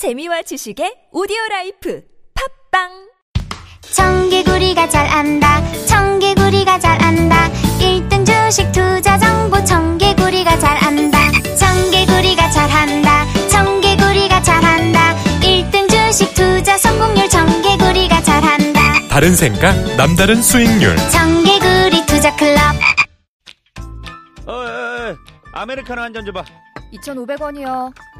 재미와 지식의 오디오 라이프. 팝빵! 청개구리가 잘 안다. 청개구리가 잘 안다. 1등 주식 투자 정보. 청개구리가 잘 안다. 청개구리가 잘 한다. 청개구리가 잘 한다. 1등 주식 투자 성공률. 청개구리가 잘 한다. 다른 생각, 남다른 수익률. 청개구리 투자 클럽. 어, 어, 어, 아메리카노 한 잔 줘봐. 2,500원이요.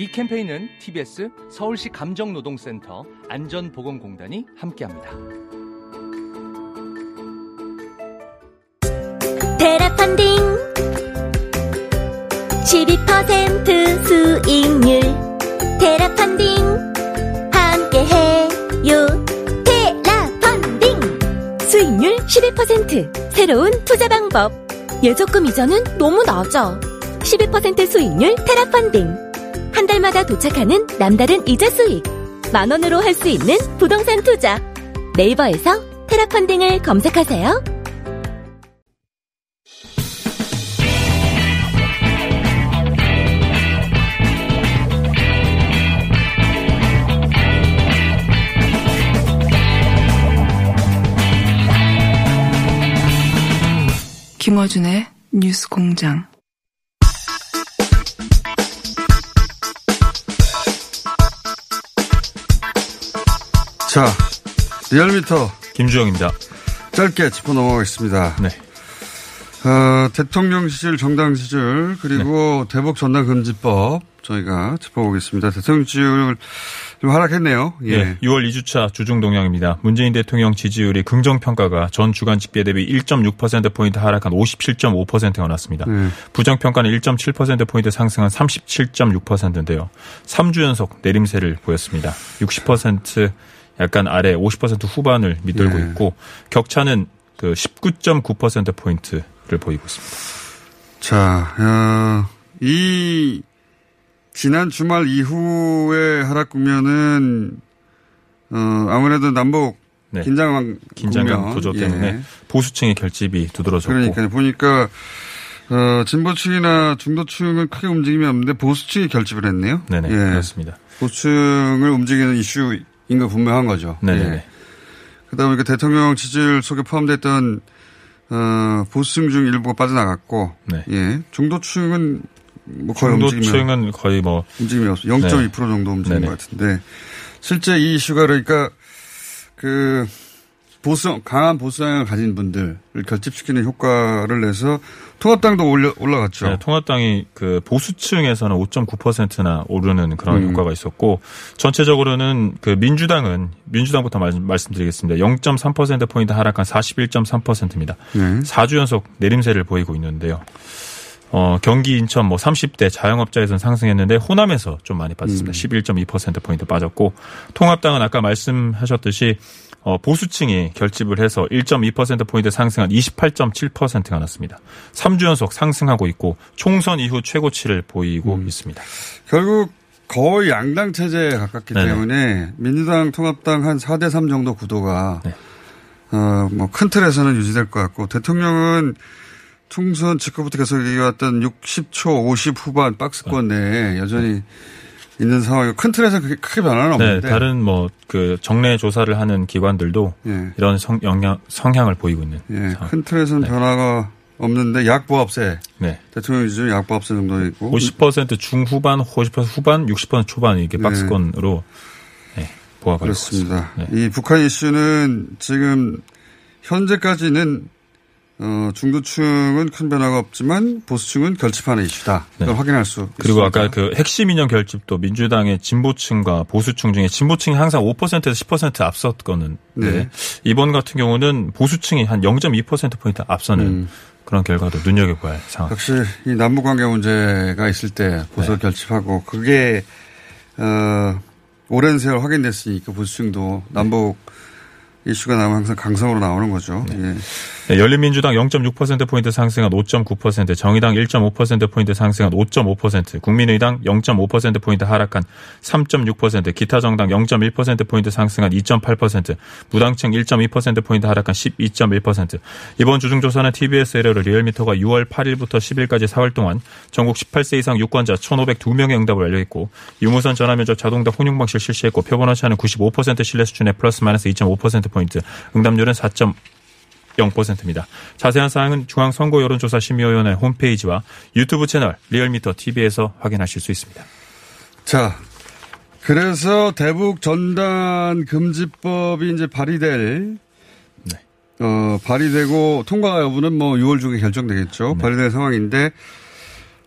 이 캠페인은 TBS 서울시 감정노동센터 안전보건공단이 함께합니다. 테라 펀딩. 12% 수익률. 테라 펀딩. 함께해요. 테라 펀딩. 수익률 12% 새로운 투자 방법. 예적금 이자는 너무 낮아. 12% 수익률 테라펀딩 한 달마다 도착하는 남다른 이자 수익 만 원으로 할 수 있는 부동산 투자 네이버에서 테라펀딩을 검색하세요. 김어준의 뉴스 공장. 자, 리얼미터 김주영입니다. 짧게 짚어 넘어가겠습니다. 네. 어, 대통령 시절, 정당 시절, 그리고 대북 전당 금지법 저희가 짚어보겠습니다. 대통령 지지율 좀 하락했네요. 예. 예. 6월 2주차 주중 동향입니다. 문재인 대통령 지지율이 긍정 평가가 전 주간 집계 대비 1.6%포인트 하락한 57.5%가 났습니다. 네. 부정 평가는 1.7%포인트 상승한 37.6%인데요. 3주 연속 내림세를 보였습니다. 60% 약간 아래 50% 후반을 밑돌고 예. 있고 격차는 그 19.9%포인트를 보이고 있습니다. 자, 어, 이 지난 주말 이후의 하락 국면은 어, 아무래도 남북 네. 긴장 긴장감 국면. 구조 예. 때문에 보수층의 결집이 두드러졌고 그러니까 보니까 어, 진보층이나 중도층은 크게 움직임이 없는데 보수층이 결집을 했네요. 네네 예. 그렇습니다. 보수층을 움직이는 이슈 인거 분명한 거죠. 네네. 예. 그다음에 그 대통령 지지율 속에 포함됐던 어, 보수층 중 일부가 빠져나갔고, 네. 예, 중도층은 뭐 거의 중도층은 거의 뭐 움직임이 없어. 0.2% 정도 움직인 네네. 것 같은데, 실제 이 이슈가 그러니까 그 보수 강한 보수 성향을 가진 분들을 결집시키는 효과를 내서 통합당도 올려 올라갔죠. 네, 통합당이 그 보수층에서는 5.9%나 오르는 그런 음. 효과가 있었고 전체적으로는 그 민주당은 민주당부터 말, 말씀드리겠습니다. 0.3% 포인트 하락한 41.3%입니다. 네. 4주 연속 내림세를 보이고 있는데요. 어, 경기 인천 뭐 30대 자영업자에서는 상승했는데 호남에서 좀 많이 빠졌습니다. 11.2% 포인트 빠졌고 통합당은 아까 말씀하셨듯이 어, 보수층이 결집을 해서 1.2% 포인트 상승한 28.7%가 났습니다. 3주 연속 상승하고 있고 총선 이후 최고치를 보이고 음. 있습니다. 결국 거의 양당 체제에 가깝기 네네. 때문에 민주당, 통합당 한 4대 3 정도 구도가 네. 어, 뭐 큰 틀에서는 유지될 것 같고 대통령은 총선 직후부터 계속 얘기해왔던 60초 50 후반 박스권 내에 여전히 있는 상황이고 큰 틀에서 그게 크게 변화는 네, 없는데 다른 뭐 그 정례 조사를 하는 기관들도 예, 이런 성, 영향, 성향을 보이고 있는 예. 큰 틀에서는 네. 변화가 없는데 약보합세 네. 대통령 기준 약보합세 정도 있고 50% 중후반, 50% 후반, 60% 초반 이렇게 네. 박스권으로 네, 보아가고. 있습니다. 네. 이 북한 이슈는 지금 현재까지는 어, 중도층은 큰 변화가 없지만 보수층은 결집하는 이슈다. 이걸 네. 확인할 수 그리고 있습니다. 아까 그 핵심 인형 결집도 민주당의 진보층과 보수층 중에 진보층이 항상 5%에서 10% 앞섰거든. 네. 네. 이번 같은 경우는 보수층이 한 0.2%포인트 앞서는 음. 그런 결과도 눈여겨봐야 할 상황. 역시 이 남북 관계 문제가 있을 때 보수 네. 결집하고 그게 어 오랜 세월 확인됐으니까 보수층도 남북 이슈가 나오면 항상 강성으로 나오는 거죠. 예. 네, 열린민주당 0.6%포인트 상승한 5.9%, 정의당 1.5%포인트 상승한 5.5%, 국민의당 0.5%포인트 하락한 3.6%, 기타 정당 0.1%포인트 상승한 2.8%, 무당층 1.2%포인트 하락한 12.1%. 이번 주중조사는 TBS 의뢰로 리얼미터가 6월 8일부터 10일까지 4월 동안 전국 18세 이상 유권자 1,502명의 응답을 완료했고 유무선 전화면접 자동답 혼용 방식을 실시했고 표본 오차는 95% 신뢰 수준의 플러스 마이너스 2.5%포인트, 응답률은 4. 0%입니다. 자세한 사항은 중앙선거 여론조사심의위원회 홈페이지와 유튜브 채널 리얼미터 TV에서 확인하실 수 있습니다. 자, 그래서 대북 전단 금지법이 이제 발의될 네. 어, 발의되고 통과 여부는 뭐 6월 중에 결정되겠죠. 네. 발의될 상황인데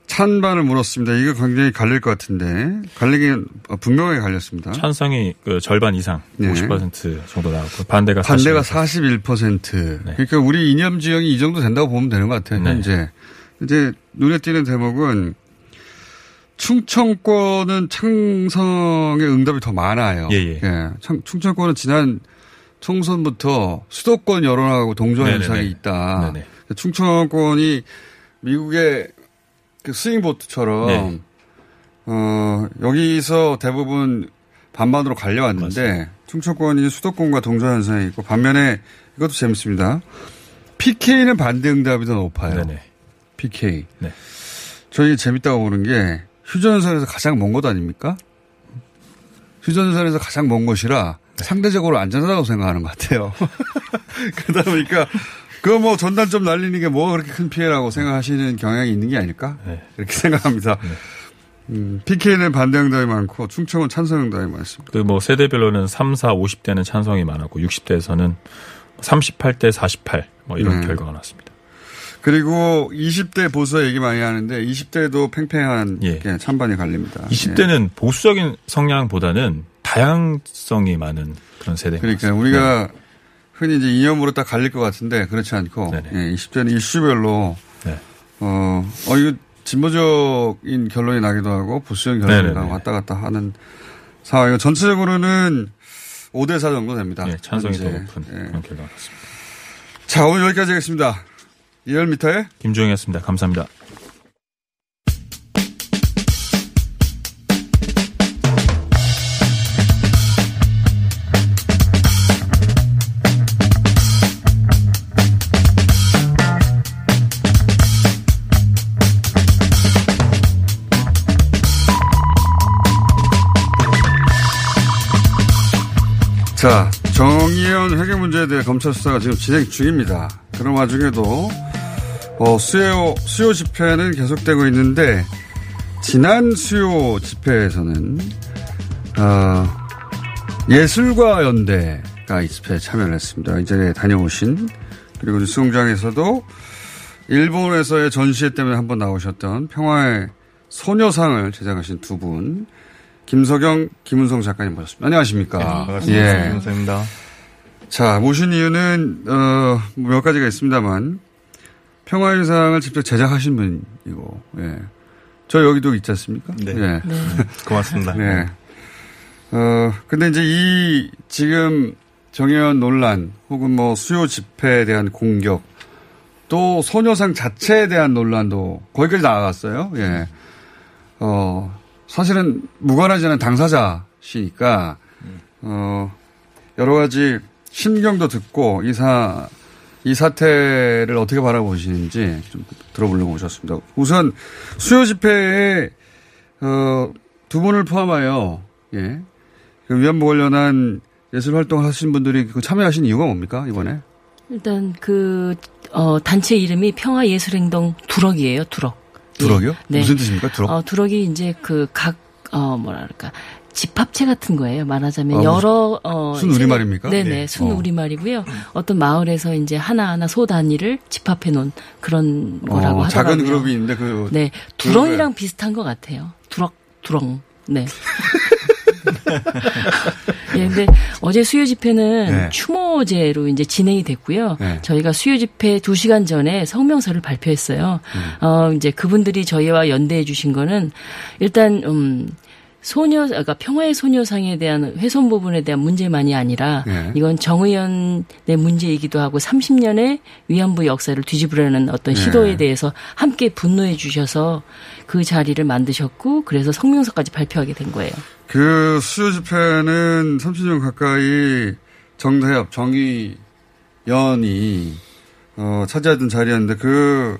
찬반을 물었습니다. 이거 굉장히 갈릴 것 같은데 갈리긴 분명하게 갈렸습니다. 찬성이 그 절반 이상 네. 50% 정도 나왔고 반대가 반대가 41%. 41%. 네. 그러니까 우리 이념 지형이 이 정도 된다고 보면 되는 것 같아요. 네. 현재. 이제 눈에 띄는 대목은 충청권은 창성의 응답이 더 많아요. 예, 예. 청- 충청권은 지난 총선부터 수도권 여론하고 동조 네네네. 현상이 있다. 네네. 충청권이 미국의 그 스윙보트처럼 네. 어, 여기서 대부분 반반으로 갈려왔는데 충청권이 수도권과 동조 현상이 있고 반면에 이것도 재밌습니다. PK는 반대 응답이 더 높아요. 네네. PK. 네. 저희 재밌다고 보는 게 휴전선에서 가장 먼 곳 아닙니까? 휴전선에서 가장 먼 곳이라 네. 상대적으로 안전하다고 생각하는 것 같아요. 그러다 보니까 그거 뭐 전단점 날리는 게 뭐가 그렇게 큰 피해라고 생각하시는 경향이 있는 게 아닐까? 네. 이렇게 생각합니다. 음, PK는 반대 응답이 많고 충청은 찬성 응답이 많습니다. 그 뭐 세대별로는 3, 4, 50대는 찬성이 많았고 60대에서는 38대 48 뭐 이런 네. 결과가 나왔습니다. 그리고 20대 보수 얘기 많이 하는데 20대도 팽팽한 예. 게 찬반이 갈립니다. 20대는 보수적인 성향보다는 다양성이 많은 그런 세대. 그러니까 우리가 흔히 이제 이념으로 딱 갈릴 것 같은데 그렇지 않고 네네. 예, 20대는 이슈별로 네. 어, 어 이거 진보적인 결론이 나기도 하고 보수적인 결론이. 나고 왔다 갔다 하는 상황이고 전체적으로는 5대 4 정도 됩니다. 예, 찬성이 더 현재. 높은 예. 그런 결과가 나왔습니다. 자 오늘 여기까지 하겠습니다. 이열미터의 김종희였습니다. 감사합니다. 자, 정의연 회계 문제에 대해 검찰 수사가 지금 진행 중입니다. 그런 와중에도 어, 수요 수요 집회는 계속되고 있는데 지난 수요 집회에서는 어, 예술가 연대가 이 집회에 참여를 했습니다. 이제 다녀오신 그리고 뉴스공장에서도 일본에서의 전시회 때문에 한번 나오셨던 평화의 소녀상을 제작하신 두 분. 김석영, 김은성 작가님 모셨습니다. 안녕하십니까. 반갑습니다. 예. 김선입니다. 자, 모신 이유는, 어, 몇 가지가 있습니다만, 평화의 상을 직접 제작하신 분이고, 예. 저 여기도 있지 않습니까? 네. 예. 고맙습니다. 네. 어, 근데 이제 이 지금 정의원 논란 혹은 뭐 수요 집회에 대한 공격 또 소녀상 자체에 대한 논란도 거기까지 나아갔어요. 예. 어, 사실은 무관하지 않은 당사자시니까, 어, 여러 가지 심경도 듣고 이 사, 이 사태를 어떻게 바라보시는지 좀 들어보려고 오셨습니다. 우선 수요 집회에, 어, 두 분을 포함하여, 예. 그 위안부 관련한 예술 활동을 하신 분들이 그 참여하신 이유가 뭡니까, 이번에? 일단 그 어, 단체 이름이 평화 예술 행동 두럭이에요. 두럭. 두럭이요? 네. 무슨 뜻입니까, 두럭? 어, 두럭이 이제 그 각 어, 뭐랄까. 집합체 같은 거예요. 말하자면 아, 여러 어 순 우리말입니까? 네네 네. 순 어. 우리말이고요. 어떤 마을에서 이제 하나하나 소 단위를 집합해 놓은 그런 거라고 어, 하더라고요. 작은 그룹이 있는데 그. 네 두렁이랑 비슷한 것 같아요. 두럭 두렁. 네. 예, 근데 어제 수요 집회는 네. 추모제로 이제 진행이 됐고요. 네. 저희가 수요 집회 2시간 전에 성명서를 발표했어요. 음. 어, 이제 그분들이 저희와 연대해 주신 거는 일단 음 소녀, 그러니까 평화의 소녀상에 대한 훼손 부분에 대한 문제만이 아니라 예. 이건 정의연의 문제이기도 하고 30년의 위안부 역사를 뒤집으려는 어떤 예. 시도에 대해서 함께 분노해 주셔서 그 자리를 만드셨고 그래서 성명서까지 발표하게 된 거예요. 그 수요 집회는 30년 가까이 정대협, 정의연이 어, 차지하던 자리였는데 그,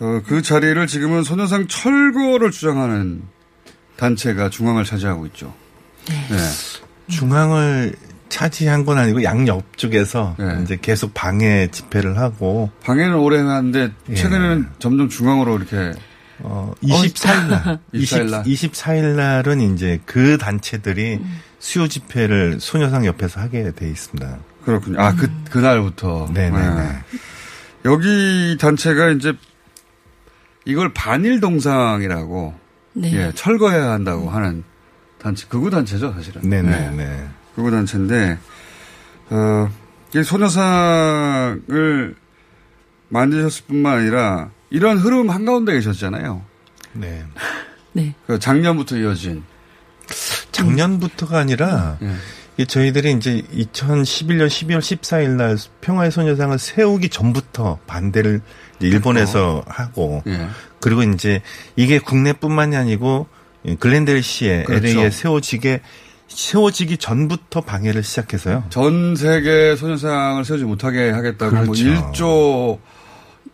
어, 그 자리를 지금은 소녀상 철거를 주장하는 단체가 중앙을 차지하고 있죠. 네. 중앙을 차지한 건 아니고 양옆 쪽에서 네. 이제 계속 방해 집회를 하고 방해는 오래 하는데 최근에는 점점 중앙으로 이렇게 어 24일 날 24일 날. 24일 날은 이제 그 단체들이 수요 집회를 소녀상 옆에서 하게 돼 있습니다. 그렇군요. 아, 그, 그날부터. 네네 네. 여기 단체가 이제 이걸 반일 동상이라고 네. 예, 철거해야 한다고 하는 단체, 극우 단체죠, 사실은. 네네 네. 극우 단체인데, 어, 이 소녀상을 만드셨을 뿐만 아니라 이런 흐름 한가운데 계셨잖아요. 네. 네. 그 작년부터 이어진. 작년부터가 아니라 예. 이게 저희들이 이제 2011년 12월 14일 날 평화의 소녀상을 세우기 전부터 반대를 일본에서 하고 예. 그리고 이제 이게 국내뿐만이 아니고 글렌델시에 그렇죠. LA에 세워지게 세워지기 전부터 방해를 시작해서요. 전 세계 소녀상을 세우지 못하게 하겠다고 뭐 그렇죠. 1조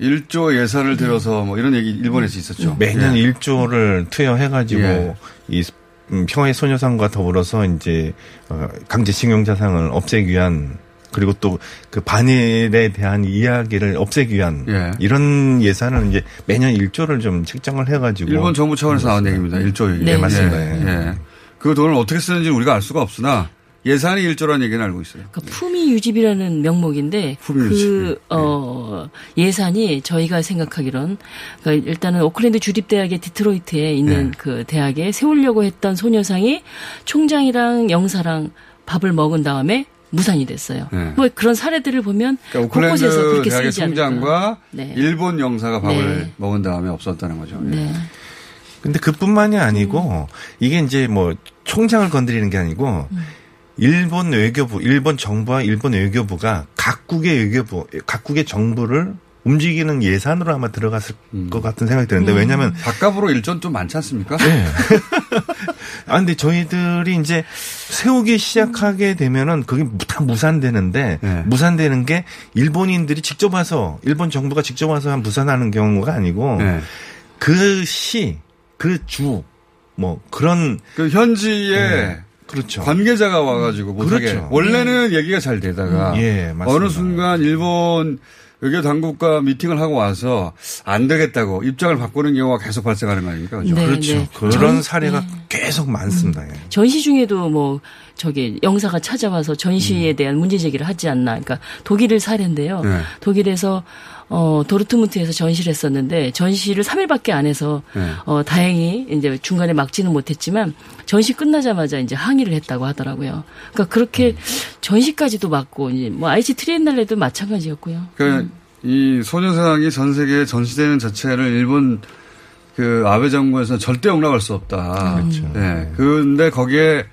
1조 예산을 들여서 뭐 이런 얘기 일본에서 있었죠. 매년 예. 1조를 투여해 가지고 예. 이 음, 평화의 소녀상과 더불어서 이제 어, 강제 징용 자상을 없애기 위한 그리고 또 그 반일에 대한 이야기를 없애기 위한 예. 이런 예산을 이제 매년 1조를 좀 책정을 해가지고 일본 정부 차원에서 나온 얘기입니다. 1조 얘기. 네, 맞습니다. 예. 예. 예. 그 돈을 어떻게 쓰는지 우리가 알 수가 없으나 예산이 1조라는 얘기는 알고 있어요. 그러니까 품위 유지비라는 명목인데 품위 유지비. 그 어, 예산이 저희가 생각하기론 그러니까 일단은 오클랜드 주립 대학의 디트로이트에 있는 네. 그 대학에 세우려고 했던 소녀상이 총장이랑 영사랑 밥을 먹은 다음에 무산이 됐어요. 네. 뭐 그런 사례들을 보면 그러니까 곳곳에서 그렇게 대학의 쓰이지. 총장과 네. 일본 영사가 밥을 네. 먹은 다음에 없었다는 거죠. 예. 네. 근데 그뿐만이 아니고 이게 이제 뭐 총장을 건드리는 게 아니고 일본 외교부, 일본 정부와 일본 외교부가 각국의 외교부, 각국의 정부를 움직이는 예산으로 아마 들어갔을 것 같은 생각이 드는데 왜냐하면 밥값으로 일전 좀 많지 않습니까? 네. 아, 근데 저희들이 이제 세우기 시작하게 되면은 그게 다 무산되는데, 네. 무산되는 게 일본인들이 직접 와서, 일본 정부가 직접 와서 무산하는 경우가 아니고, 네. 그 시, 그 주, 뭐, 그런, 그 현지에 네. 그렇죠. 관계자가 와가지고 못하게 그렇죠. 원래는 얘기가 잘 되다가 예, 맞습니다. 어느 순간 일본 외교 당국과 미팅을 하고 와서 안 되겠다고 입장을 바꾸는 경우가 계속 발생하는 거 아닙니까? 그죠? 네, 그렇죠. 네. 그런 전- 사례가 계속 많습니다. 예. 전시 중에도 뭐 저기 영사가 찾아와서 전시에 대한 문제 제기를 하지 않나. 그러니까 독일을 사례인데요. 네. 독일에서 어 도르트문트에서 전시를 했었는데 전시를 3일밖에 안 해서 네. 어 다행히 이제 중간에 막지는 못했지만 전시 끝나자마자 이제 항의를 했다고 하더라고요. 그러니까 그렇게 전시까지도 막고 이제 뭐 아이치 트리엔날레도 마찬가지였고요. 그러니까 이 소녀상이 전 세계에 전시되는 자체를 일본 그 아베 정부에서는 절대 용납할 수 없다. 그렇죠. 네. 근데 거기에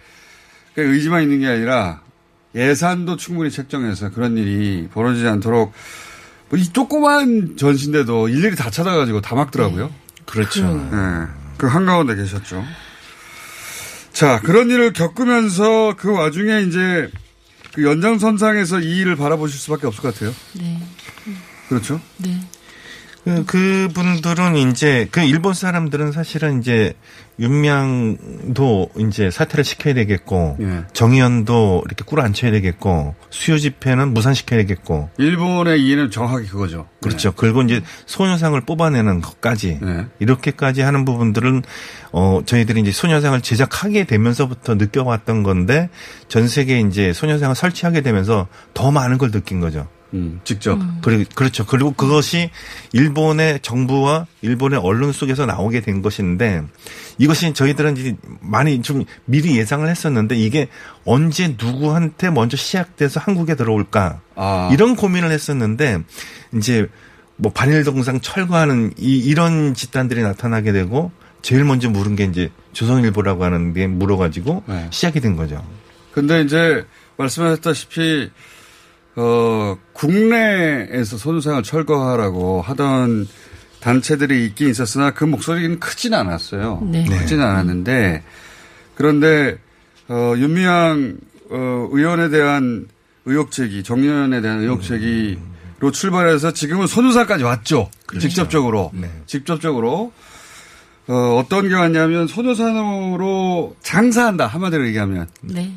그 의지만 있는 게 아니라 예산도 충분히 책정해서 그런 일이 벌어지지 않도록 뭐이 조그만 전시인데도 일일이 다 찾아가지고 다 막더라고요. 그렇죠. 네. 그 한가운데 계셨죠. 자, 그런 일을 겪으면서 그 와중에 이제 그 연장선상에서 이 일을 바라보실 수밖에 없을 것 같아요. 네. 그렇죠? 네. 그, 그 분들은 이제, 그 일본 사람들은 사실은 이제, 윤명도 이제 사퇴를 시켜야 되겠고, 예. 정의연도 이렇게 꿇어 앉혀야 되겠고, 수요 집회는 무산시켜야 되겠고, 일본의 이해는 정확히 그거죠. 그렇죠. 그리고 이제 소녀상을 뽑아내는 것까지, 네. 이렇게까지 하는 부분들은, 어, 저희들이 이제 소녀상을 제작하게 되면서부터 느껴왔던 건데, 전 세계에 이제 소녀상을 설치하게 되면서 더 많은 걸 느낀 거죠. 음, 직접. 그리고 그렇죠. 그리고 그것이 일본의 정부와 일본의 언론 속에서 나오게 된 것인데 이것이 저희들은 이제 많이 좀 미리 예상을 했었는데 이게 언제 누구한테 먼저 시작돼서 한국에 들어올까 아. 이런 고민을 했었는데 이제 뭐 반일 동상 철거하는 이 이런 집단들이 나타나게 되고 제일 먼저 물은 게 이제 조선일보라고 하는 게 물어가지고 네. 시작이 된 거죠. 근데 이제 말씀하셨다시피 어 국내에서 손상을 철거하라고 하던 단체들이 있긴 있었으나 그 목소리는 크진 않았어요. 네. 크지는 않았는데 그런데 어 윤미향 어 의원에 대한 의혹 제기, 정의원에 대한 의혹 제기로 출발해서 지금은 손유사까지 왔죠. 직접적으로. 직접적으로. 어, 어떤 게 왔냐면 소녀산으로 장사한다 한마디로 얘기하면 네.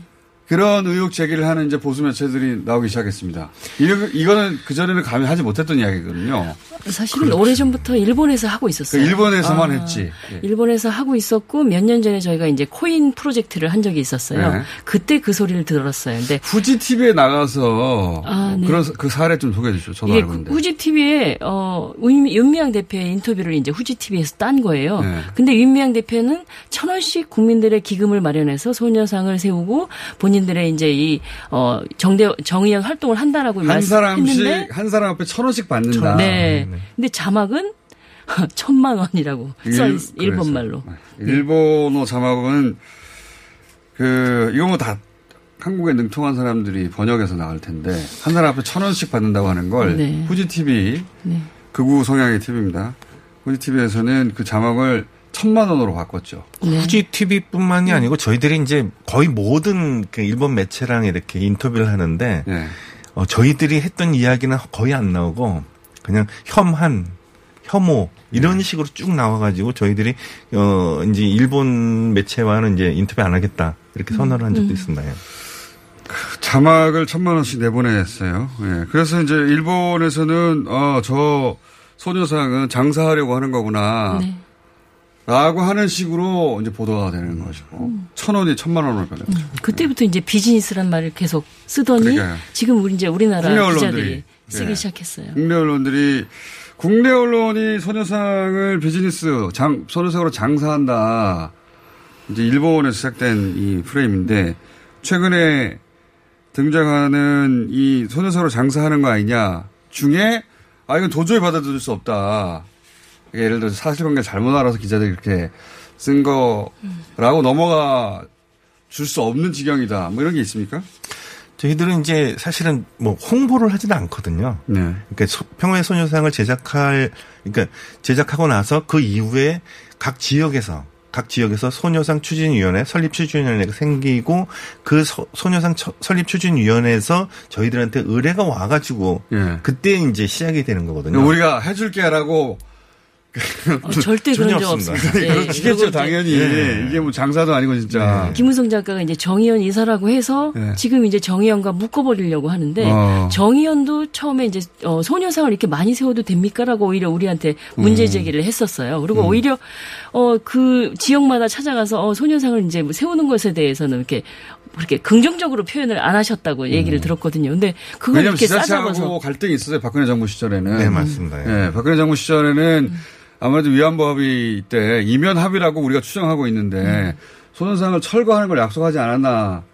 그런 의혹 제기를 하는 이제 보수 매체들이 나오기 시작했습니다. 이거, 이거는 그전에는 감히 하지 못했던 이야기거든요. 사실은 오래전부터 일본에서 하고 있었어요. 그 일본에서만 아, 했지. 예. 일본에서 하고 있었고 몇 년 전에 저희가 이제 코인 프로젝트를 한 적이 있었어요. 네. 그때 그 소리를 들었어요. 근데 후지 TV에 나가서 아, 네. 그런 그 사례 좀 소개해 주시죠. 저도 알고 있는데. 후지 TV에 어 윤- 윤미향 대표의 인터뷰를 이제 후지 TV에서 딴 거예요. 네. 근데 윤미향 대표는 천 원씩 국민들의 기금을 마련해서 소녀상을 세우고 본인 들의 이제 이 어 정대 정의연 활동을 한다라고 한 사람씩 한 사람 앞에 천 원씩 받는다. 네. 근데 자막은 천만 원이라고 써 일- 있, 일본 말로. 일본어 자막은 그 이거 뭐다 한국에 능통한 사람들이 번역해서 나올 텐데 한 사람 앞에 천 원씩 받는다고 하는 걸 네. 후지 TV 네. 극우 성향의 TV입니다. 후지 TV에서는 그 자막을 천만 원으로 바꿨죠. 네. 후지 TV뿐만이 아니고 저희들이 이제 거의 모든 그 일본 매체랑 이렇게 인터뷰를 하는데 네. 어, 저희들이 했던 이야기는 거의 안 나오고 그냥 혐한, 혐오 이런 식으로 쭉 나와가지고 저희들이 어 이제 일본 매체와는 이제 인터뷰 안 하겠다 이렇게 선언을 한 적도 있습니다. 예. 자막을 천만 원씩 내보냈어요. 예. 그래서 이제 일본에서는 어, 저 소녀상은 장사하려고 하는 거구나. 네. 라고 하는 식으로 이제 보도가 되는 것이고 천 원이 천만 원으로 변했죠. 그때부터 이제 비즈니스란 말을 계속 쓰더니 그러니까요. 지금 우리 이제 우리나라 기자들이 언론들이 쓰기 예. 시작했어요. 국내 언론들이 국내 언론이 소녀상을 비즈니스 장 소녀상으로 장사한다. 이제 일본에서 시작된 이 프레임인데 최근에 등장하는 이 소녀상으로 장사하는 거 아니냐 중에 아 이건 도저히 받아들일 수 없다. 예를 들어서 사실관계 잘못 알아서 기자들이 이렇게 쓴 거라고 넘어가 줄 수 없는 지경이다. 뭐 이런 게 있습니까? 저희들은 이제 사실은 뭐 홍보를 하지는 않거든요. 네. 그러니까 소- 평화의 소녀상을 제작할 그러니까 제작하고 나서 그 이후에 각 지역에서 각 지역에서 소녀상 추진위원회 설립 추진위원회가 생기고 그 소, 소녀상 처- 설립 추진위원회에서 저희들한테 의뢰가 와가지고 예. 그때 이제 시작이 되는 거거든요. 우리가 해줄게라고 어, 절대 그런 적 없습니다. 예, 그렇겠죠, 이제 당연히. 네. 이게 뭐 장사도 아니고 진짜. 김우성 작가가 이제 정의연 이사라고 해서 네. 지금 이제 정의연과 묶어버리려고 하는데 어. 정의연도 처음에 이제 어, 소녀상을 이렇게 많이 세워도 됩니까라고 오히려 우리한테 음. 문제 제기를 했었어요. 그리고 오히려 어 그 지역마다 찾아가서 어, 소녀상을 이제 뭐 세우는 것에 대해서는 이렇게 그렇게 긍정적으로 표현을 안 하셨다고 얘기를 들었거든요. 근데 그걸 음. 이렇게 싸잡아서 갈등이 있었어요. 박근혜 정부 시절에는. 네, 맞습니다. 예. 예, 박근혜 정부 시절에는 아무래도 위안부 합의 때 이면 합의라고 우리가 추정하고 있는데 소년상을 철거하는 걸 약속하지 않았나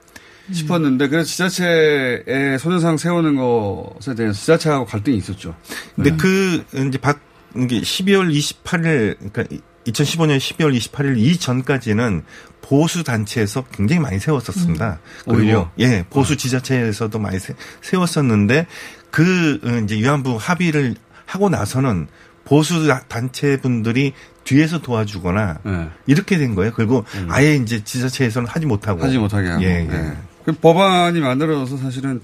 싶었는데 그래서 지자체에 소년상 세우는 것에 대해서 지자체하고 갈등이 있었죠. 근데 네. 그 이제 박 이게 12월 28일 그러니까 2015년 12월 28일 이전까지는 보수 단체에서 굉장히 많이 세웠었습니다. 그리고 오히려? 예, 보수 지자체에서도 많이 세, 세웠었는데 그 어, 이제 위안부 합의를 하고 나서는 보수 단체 분들이 뒤에서 도와주거나 예. 이렇게 된 거예요. 그리고 아예 이제 지자체에서는 하지 못하고 하지 못하게 하고. 예, 예. 예. 그 법안이 만들어져서 사실은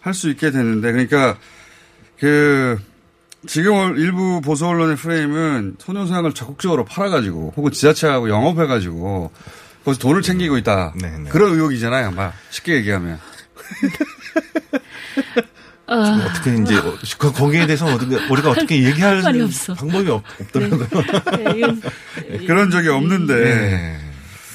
할 수 있게 되는데 그러니까 그 지금 일부 보수 언론의 프레임은 소녀상을 적극적으로 팔아가지고 혹은 지자체하고 영업해가지고 거기서 돈을 챙기고 있다. 네, 네. 그런 의혹이잖아요. 막 쉽게 얘기하면. 아, 어떻게 이제 어, 그 거기에 대해서 어떻게 우리가 어떻게 얘기할. 방법이 없, 없더라고요. 네, 이건 그런 적이 없는데.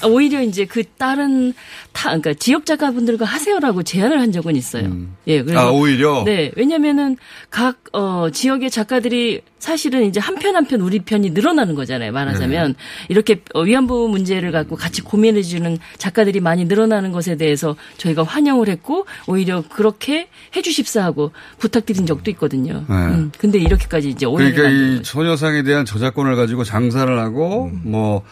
오히려 이제 그 다른 타, 그러니까 지역 작가분들과 하세요라고 제안을 한 적은 있어요. 예, 그래서 아 오히려. 네, 왜냐면은 각, 어, 지역의 작가들이 사실은 이제 한 편 한 편 우리 편이 늘어나는 거잖아요. 말하자면. 네. 이렇게 어, 위안부 문제를 갖고 같이 고민해 주는 작가들이 많이 늘어나는 것에 대해서 저희가 환영을 했고, 오히려 그렇게 해주십사 하고 부탁드린 적도 있거든요. 네. 음, 근데 이렇게까지 이제 오해를 그러니까 이 거죠. 소녀상에 대한 저작권을 가지고 장사를 하고 음. 뭐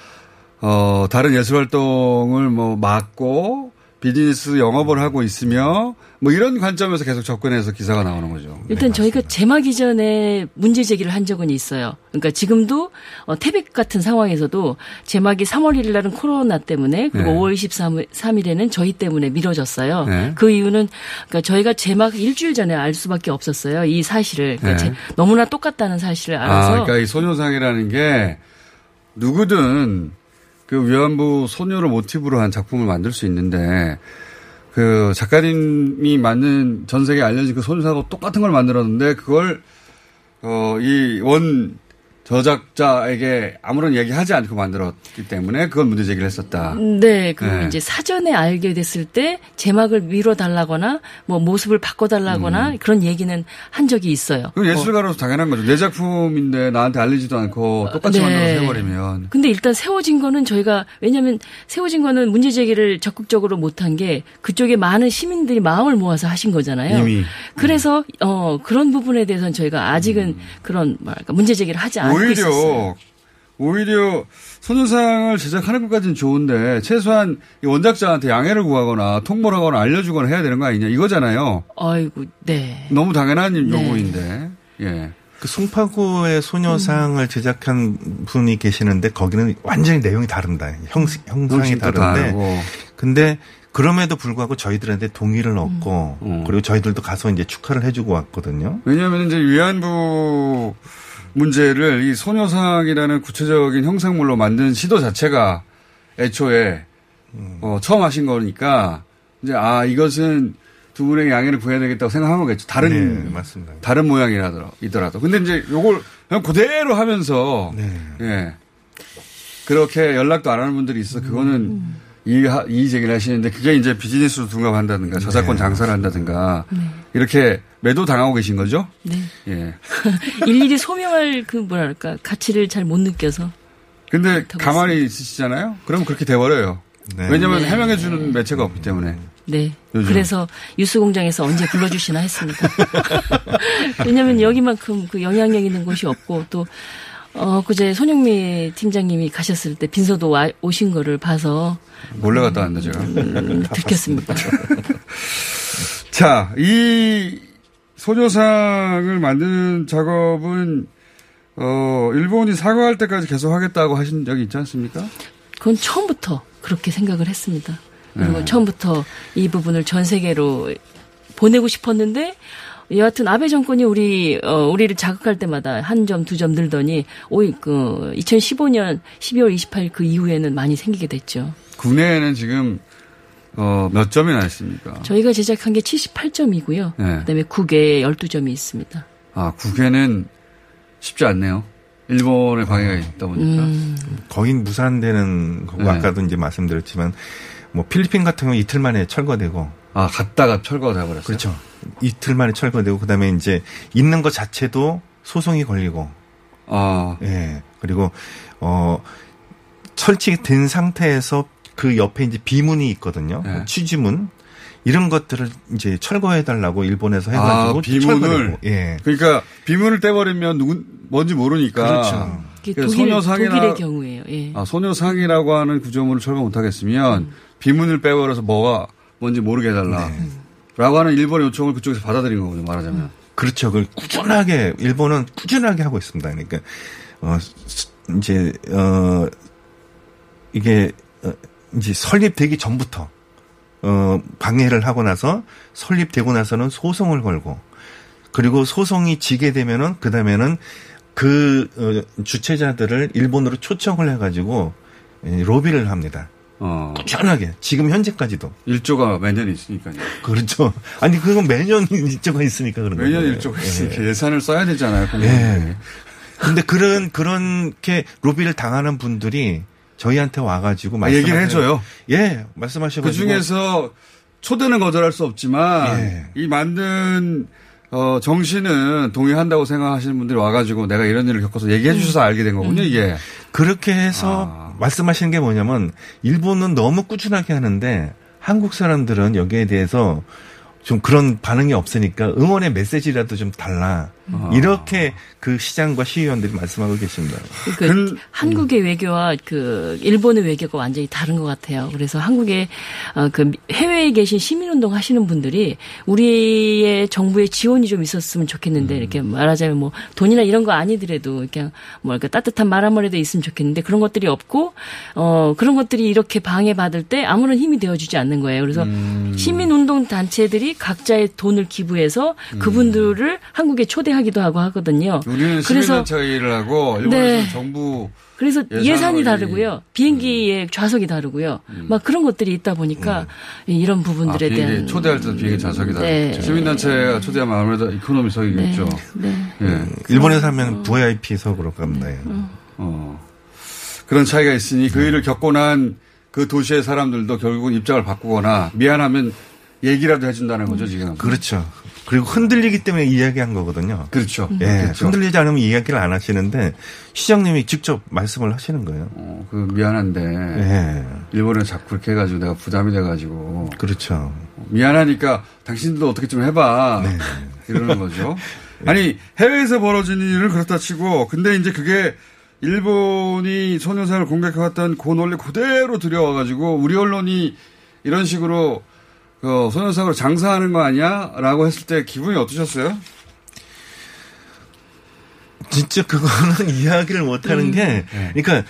어, 다른 예술 활동을 뭐 막고 비즈니스 영업을 하고 있으며 뭐 이런 관점에서 계속 접근해서 기사가 나오는 거죠. 일단 저희가 제막 이전에 문제 제기를 한 적은 있어요. 그러니까 지금도 어, 태백 같은 상황에서도 제막이 3월 1일 날은 코로나 때문에 그리고 네. 5월 23일에는 저희 때문에 미뤄졌어요. 네. 그 이유는 그러니까 저희가 제막 일주일 전에 알 수밖에 없었어요. 이 사실을 그러니까 네. 제- 너무나 똑같다는 사실을 아, 알아서 그러니까 이 소녀상이라는 게 누구든 그 위안부 소녀를 모티브로 한 작품을 만들 수 있는데 그 작가님이 만든 전 세계에 알려진 그 소녀상하고 똑같은 걸 만들었는데 그걸 어, 이 원 저작자에게 아무런 얘기하지 않고 만들었기 때문에 그건 문제 제기를 했었다. 네, 그리고 네. 이제 사전에 알게 됐을 때 제막을 밀어달라거나 뭐 모습을 바꿔달라거나 그런 얘기는 한 적이 있어요. 음. 그럼 예술가로서 당연한 거죠. 내 작품인데 나한테 알리지도 않고 똑같이 네. 만들어서 해버리면. 근데 일단 세워진 거는 저희가 왜냐하면 세워진 거는 문제 제기를 적극적으로 못한 게 그쪽에 많은 시민들이 마음을 모아서 하신 거잖아요. 이미. 그래서 어 그런 부분에 대해서는 저희가 아직은 그런 뭐랄까 문제 제기를 하지 않 있었어요. 오히려 오히려 소녀상을 제작하는 것까지는 좋은데 최소한 이 원작자한테 양해를 구하거나 통보를 하거나 알려주거나 해야 되는 거 아니냐 이거잖아요. 아이고 네. 너무 당연한 네. 요구인데. 예. 그 송파구의 소녀상을 제작한 분이 계시는데 거기는 완전히 내용이 다릅니다. 형, 형상이 형식도 다른데. 다르고. 근데 그럼에도 불구하고 저희들한테 동의를 얻고 음. 그리고 저희들도 가서 이제 축하를 해주고 왔거든요. 왜냐하면 이제 위안부 문제를 이 소녀상이라는 구체적인 형상물로 만든 시도 자체가 애초에 어, 처음 하신 거니까 이제 아 이것은 두 분에게 양해를 구해야 되겠다고 생각한 거겠죠. 다른 네, 맞습니다. 다른 모양이라더라도. 근데 이제 요걸 그냥 그대로 하면서 네. 예 그렇게 연락도 안 하는 분들이 있어. 그거는 이, 하- 이 제기를 하시는데 그게 이제 비즈니스로 둔갑한다든가 저작권 네. 장사를 한다든가 네. 이렇게 매도 당하고 계신 거죠? 네. 예. 일일이 소명할 그 뭐랄까 가치를 잘 못 느껴서 근데 가만히 있으시잖아요? 그럼 그렇게 돼버려요. 네. 왜냐면 네. 해명해 주는 매체가 없기 때문에. 네. 요즘. 그래서 뉴스공장에서 언제 불러주시나 했습니다. 왜냐하면 여기만큼 그 영향력 있는 곳이 없고 또 어, 그제 손영미 팀장님이 가셨을 때 빈소도 와, 오신 거를 봐서 몰래 갔다 왔는데 제가. 음, 들켰습니다. 자, 이 소녀상을 만드는 작업은 어, 일본이 사과할 때까지 계속 하겠다고 하신 적이 있지 않습니까? 그건 처음부터 그렇게 생각을 했습니다. 그리고 네. 처음부터 이 부분을 전 세계로 보내고 싶었는데 여하튼 아베 정권이 우리 어 우리를 자극할 때마다 한 점 두 점 늘더니 오이 그 2015년 12월 28일 그 이후에는 많이 생기게 됐죠. 국내에는 지금 어, 몇 점이나 있습니까? 저희가 제작한 게 78점이고요. 네. 그다음에 국외에 12점이 있습니다. 아, 국외는 쉽지 않네요. 일본의 방해가 있다 보니까. 음. 거의 무산되는 거고 네. 아까도 이제 말씀드렸지만 뭐 필리핀 같은 경우 이틀 만에 철거되고 아, 갔다가 철거가 돼버렸어요. 그렇죠. 이틀 만에 철거되고 그다음에 이제 있는 것 자체도 소송이 걸리고 아, 예. 그리고 어 설치된 상태에서 그 옆에 이제 비문이 있거든요. 네. 취지문 이런 것들을 이제 철거해 달라고 일본에서 해 아, 가지고 비문을. 예. 그러니까 비문을 떼버리면 누군 뭔지 모르니까. 그렇죠. 독일, 소녀상이나- 독일의 경우에요. 예. 아, 소녀상이라고 하는 구조물을 철거 못하겠으면 비문을 빼버려서 뭐가 뭔지 모르게 해달라. 네. 라고 하는 일본의 요청을 그쪽에서 받아들인 거군요, 말하자면. 그렇죠. 그걸 꾸준하게 일본은 꾸준하게 하고 있습니다. 그러니까 어 스- 이제 어 이게 어, 이제 설립되기 전부터 어 방해를 하고 나서 설립되고 나서는 소송을 걸고 그리고 소송이 지게 되면은 그다음에는 그 어, 주체자들을 일본으로 초청을 해가지고 예, 로비를 합니다. 어. 꾸준하게 지금 현재까지도 일조가 매년 있으니까요. 그렇죠. 아니 그건 매년 일조가 있으니까 그런 거예요. 매년 일조가 예. 있으니까 예 산을 써야 되잖아요. 예. 근데 그런 그렇게 로비를 당하는 분들이 저희한테 와가지고 아, 얘기를. 해줘요. 예, 말씀하셔가지고 그 중에서 초대는 거절할 수 없지만 예. 이 만든 어, 정신은 동의한다고 생각하시는 분들이 와가지고 내가 이런 일을 겪어서 얘기해 주셔서 알게 된 거군요, 이게. 그렇게 해서 말씀하시는 게 뭐냐면 일본은 너무 꾸준하게 하는데 한국 사람들은 여기에 대해서 좀 그런 반응이 없으니까 응원의 메시지라도 좀 달라. 아. 이렇게 그 시장과 시의원들이 말씀하고 계십니다. 그 한국의 외교와 그 일본의 외교가 완전히 다른 것 같아요. 그래서 한국의 어, 그 해외에 계신 시민운동 하시는 분들이 우리의 정부의 지원이 좀 있었으면 좋겠는데 이렇게 말하자면 뭐 돈이나 이런 거 아니더라도 그냥 뭐랄까 따뜻한 말 한마디도 있으면 좋겠는데 그런 것들이 없고 어 그런 것들이 이렇게 방해받을 때 아무런 힘이 되어주지 않는 거예요. 그래서 시민운동 단체들이 각자의 돈을 기부해서 그분들을 한국에 초대하기도 하고 하거든요. 우리는 시민단체가 일을 하고 일본에서는 네. 정부 그래서 예산이 이- 다르고요. 비행기의 좌석이 다르고요. 막 그런 것들이 있다 보니까 이런 아, 부분들에 비행기 대한 초대할 때도 비행기 좌석이다. 네. 시민단체가 초대하면 아무래도 이코노미석이겠죠. 네. 예. 일본에서 하면 VIP석으로 갑니다. 예. 어. 그런 차이가 있으니 그 일을 겪고 난 그 도시의 사람들도 결국은 입장을 바꾸거나 미안하면 얘기라도 해준다는 거죠 지금. 그렇죠. 그리고 흔들리기 때문에 이야기한 거거든요. 그렇죠. 예, 그렇죠. 흔들리지 않으면 이야기를 안 하시는데 시장님이 직접 말씀을 하시는 거예요. 어, 그 미안한데 예, 일본에 자꾸 그렇게 해가지고 내가 부담이 돼가지고 그렇죠. 미안하니까 당신들도 어떻게 좀 해봐 네. 이러는 거죠. 아니 해외에서 벌어지는 일을 그렇다 치고 근데 이제 그게 일본이 소녀상을 공격해왔던 그 논리 그대로 들여와가지고 우리 언론이 이런 식으로 그 소녀상으로 장사하는 거 아니야?라고 했을 때 기분이 어떠셨어요? 진짜 그거는 이야기를 못 하는 게, 그러니까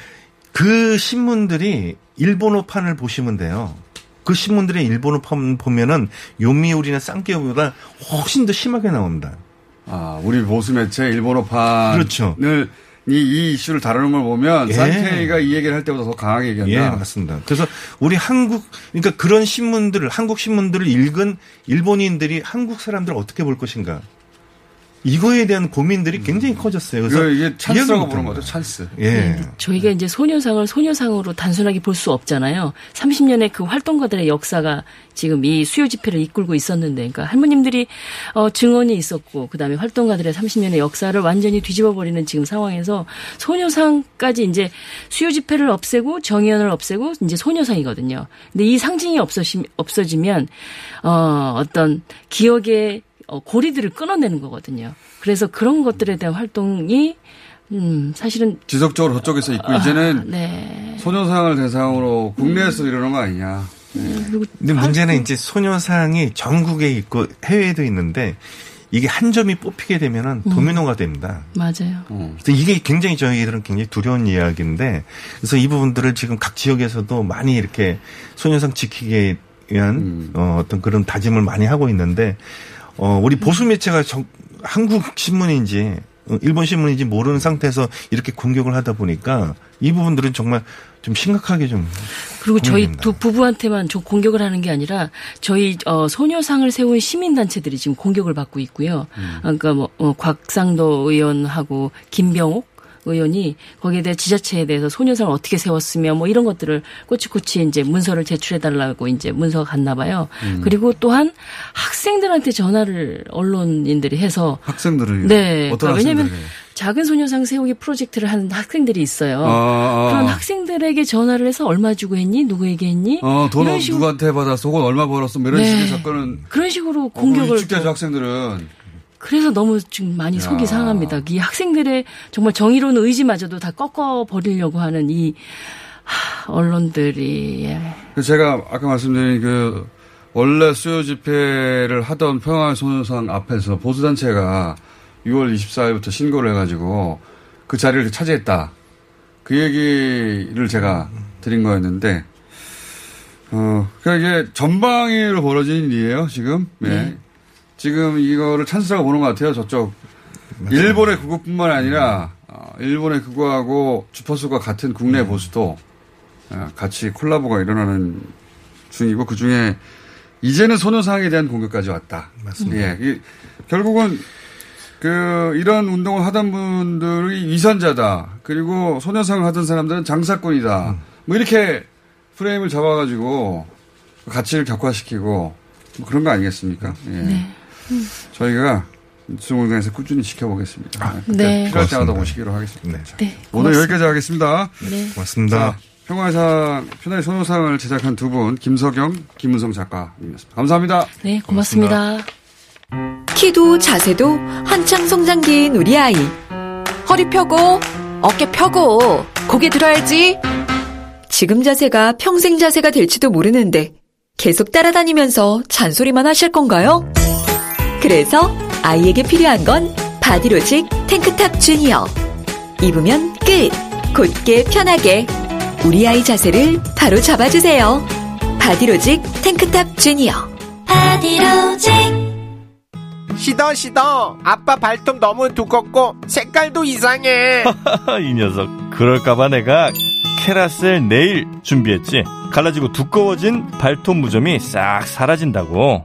그 신문들이 일본어판을 보시면 돼요. 그 신문들의 일본어판 보면은 요미우리나 쌍깨우보다 훨씬 더 심하게 나옵니다. 아 우리 보수 매체 일본어판을 그렇죠. 이, 이 이슈를 다루는 걸 보면 예. 산케이가 이 얘기를 할 때보다 더 강하게 얘기한다. 예, 맞습니다. 그래서 우리 한국, 그러니까 그런 신문들을, 한국 신문들을 읽은 일본인들이 한국 사람들을 어떻게 볼 것인가. 이거에 대한 고민들이 굉장히 커졌어요. 그래서 이게 찬스라고 보는. 거죠, 찬스. 예. 네, 저희가 이제 소녀상을 소녀상으로 단순하게 볼 수 없잖아요. 30년의 그 활동가들의 역사가 지금 이 수요 집회를 이끌고 있었는데, 그러니까 할머님들이 어, 증언이 있었고, 그 다음에 활동가들의 30년의 역사를 완전히 뒤집어 버리는 지금 상황에서 소녀상까지 이제 수요 집회를 없애고 정의연을 없애고 이제 소녀상이거든요. 근데 이 상징이 없어지, 없어지면 어, 어떤 기억의 어, 고리들을 끊어내는 거거든요. 그래서 그런 것들에 대한 활동이 음, 사실은 지속적으로 저쪽에서 있고 이제는 네. 소녀상을 대상으로 국내에서 이러는 거 아니냐. 근데 문제는 이제 소녀상이 전국에 있고 해외에도 있는데 이게 한 점이 뽑히게 되면은 음. 도미노가 됩니다. 맞아요. 그래서 이게 굉장히 저희들은 굉장히 두려운 이야기인데 그래서 이 부분들을 지금 각 지역에서도 많이 이렇게 소녀상 지키기 위한 어, 어떤 그런 다짐을 많이 하고 있는데 어, 우리 보수 매체가 정- 한국 신문인지 어, 일본 신문인지 모르는 상태에서 이렇게 공격을 하다 보니까 이 부분들은 정말 좀 심각하게 좀 그리고 저희. 두 부부한테만 좀 공격을 하는 게 아니라 저희 어, 소녀상을 세운 시민 단체들이 지금 공격을 받고 있고요. 그러니까 뭐 어, 곽상도 의원하고 김병옥 의원이 거기에 대해 지자체에 대해서 소녀상을 어떻게 세웠으며 뭐 이런 것들을 꼬치꼬치 이제 문서를 제출해 달라고 이제 문서가 갔나 봐요. 음. 그리고 또한 학생들한테 전화를 언론인들이 해서 학생들을 네. 어떤 그러니까 왜냐면 학생들이 작은 소녀상 세우기 프로젝트를 하는 학생들이 있어요. 아, 아. 그런 학생들에게 전화를 해서 얼마 주고 했니? 누구에게 했니? 어, 돈 이런 식으로 누구한테 받았어? 혹은 얼마 벌었어? 뭐 이런 네. 식의 접근은 그런 식으로 어, 공격을 위축되죠 또- 학생들은. 그래서 너무 지금 많이 속이 야. 상합니다. 이 학생들의 정말 정의로운 의지마저도 다 꺾어 버리려고 하는 이 하, 언론들이 예. 그래서 제가 아까 말씀드린 그 원래 수요 집회를 하던 평화의 소녀상 앞에서 보수단체가 6월 24일부터 신고를 해가지고 그 자리를 차지했다. 그 얘기를 제가 드린 거였는데, 어, 그러니까 이게 전방위로 벌어진 일이에요, 지금. 네. 네. 지금 이거를 찬스라고 보는 것 같아요, 저쪽. 일본의 극우뿐만 아니라, 어, 일본의 극우하고 주파수가 같은 국내 보수도 어, 같이 콜라보가 일어나는 중이고 그 중에 이제는 소녀상에 대한 공격까지 왔다. 맞습니다. 예, 이- 결국은 그 이런 운동을 하던 분들이 위선자다. 그리고 소녀상을 하던 사람들은 장사꾼이다. 뭐 이렇게 프레임을 잡아가지고 가치를 격화시키고 뭐 그런 거 아니겠습니까? 예. 저희가 뉴스공장에서 꾸준히 지켜보겠습니다. 그때 네. 필요할 때마다 고맙습니다. 오시기로 하겠습니다. 네. 오늘 고맙습니다. 여기까지 하겠습니다. 네. 고맙습니다. 자, 평화상, 편의 선호상을 제작한 두 분, 김석영, 김은성 작가님이었습니다. 감사합니다. 네, 고맙습니다. 키도 자세도 한창 성장기인 우리 아이. 허리 펴고, 어깨 펴고, 고개 들어야지. 지금 자세가 평생 자세가 될지도 모르는데 계속 따라다니면서 잔소리만 하실 건가요? 그래서 아이에게 필요한 건 바디로직 탱크탑 주니어. 입으면 끝! 곧게 편하게. 우리 아이 자세를 바로 잡아주세요. 바디로직 탱크탑 주니어. 바디로직 시더 시더 아빠 발톱 너무 두껍고 색깔도 이상해 이 녀석 그럴까봐 내가 케라셀 네일 준비했지 갈라지고 두꺼워진 발톱 무좀이 싹 사라진다고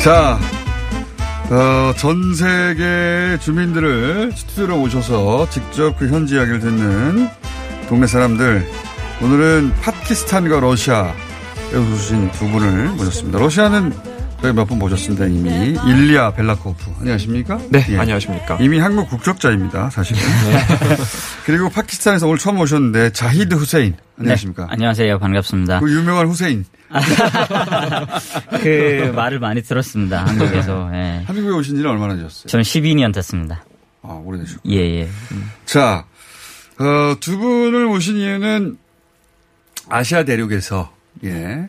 자, 어, 전 세계 주민들을 스튜디오로 모셔서 직접 그 현지 이야기를 듣는 동네 사람들. 오늘은 파키스탄과 러시아에 오신 두 분을 모셨습니다. 러시아는 저희 몇분 모셨습니다, 이미. 일리아 벨라코프. 안녕하십니까? 네, 예. 안녕하십니까. 이미 한국 국적자입니다, 사실은. 그리고 파키스탄에서 오늘 처음 오셨는데, 자히드 후세인. 안녕하십니까? 네, 안녕하세요. 반갑습니다. 그 유명한 후세인. 그 말을 많이 들었습니다. 한국에서. 예. 한국에 오신 지는 얼마나 되셨어요? 저는 12년 됐습니다. 아, 오래되셨고. 예, 예. 자, 어, 두 분을 모신 이유는 아시아 대륙에서, 예.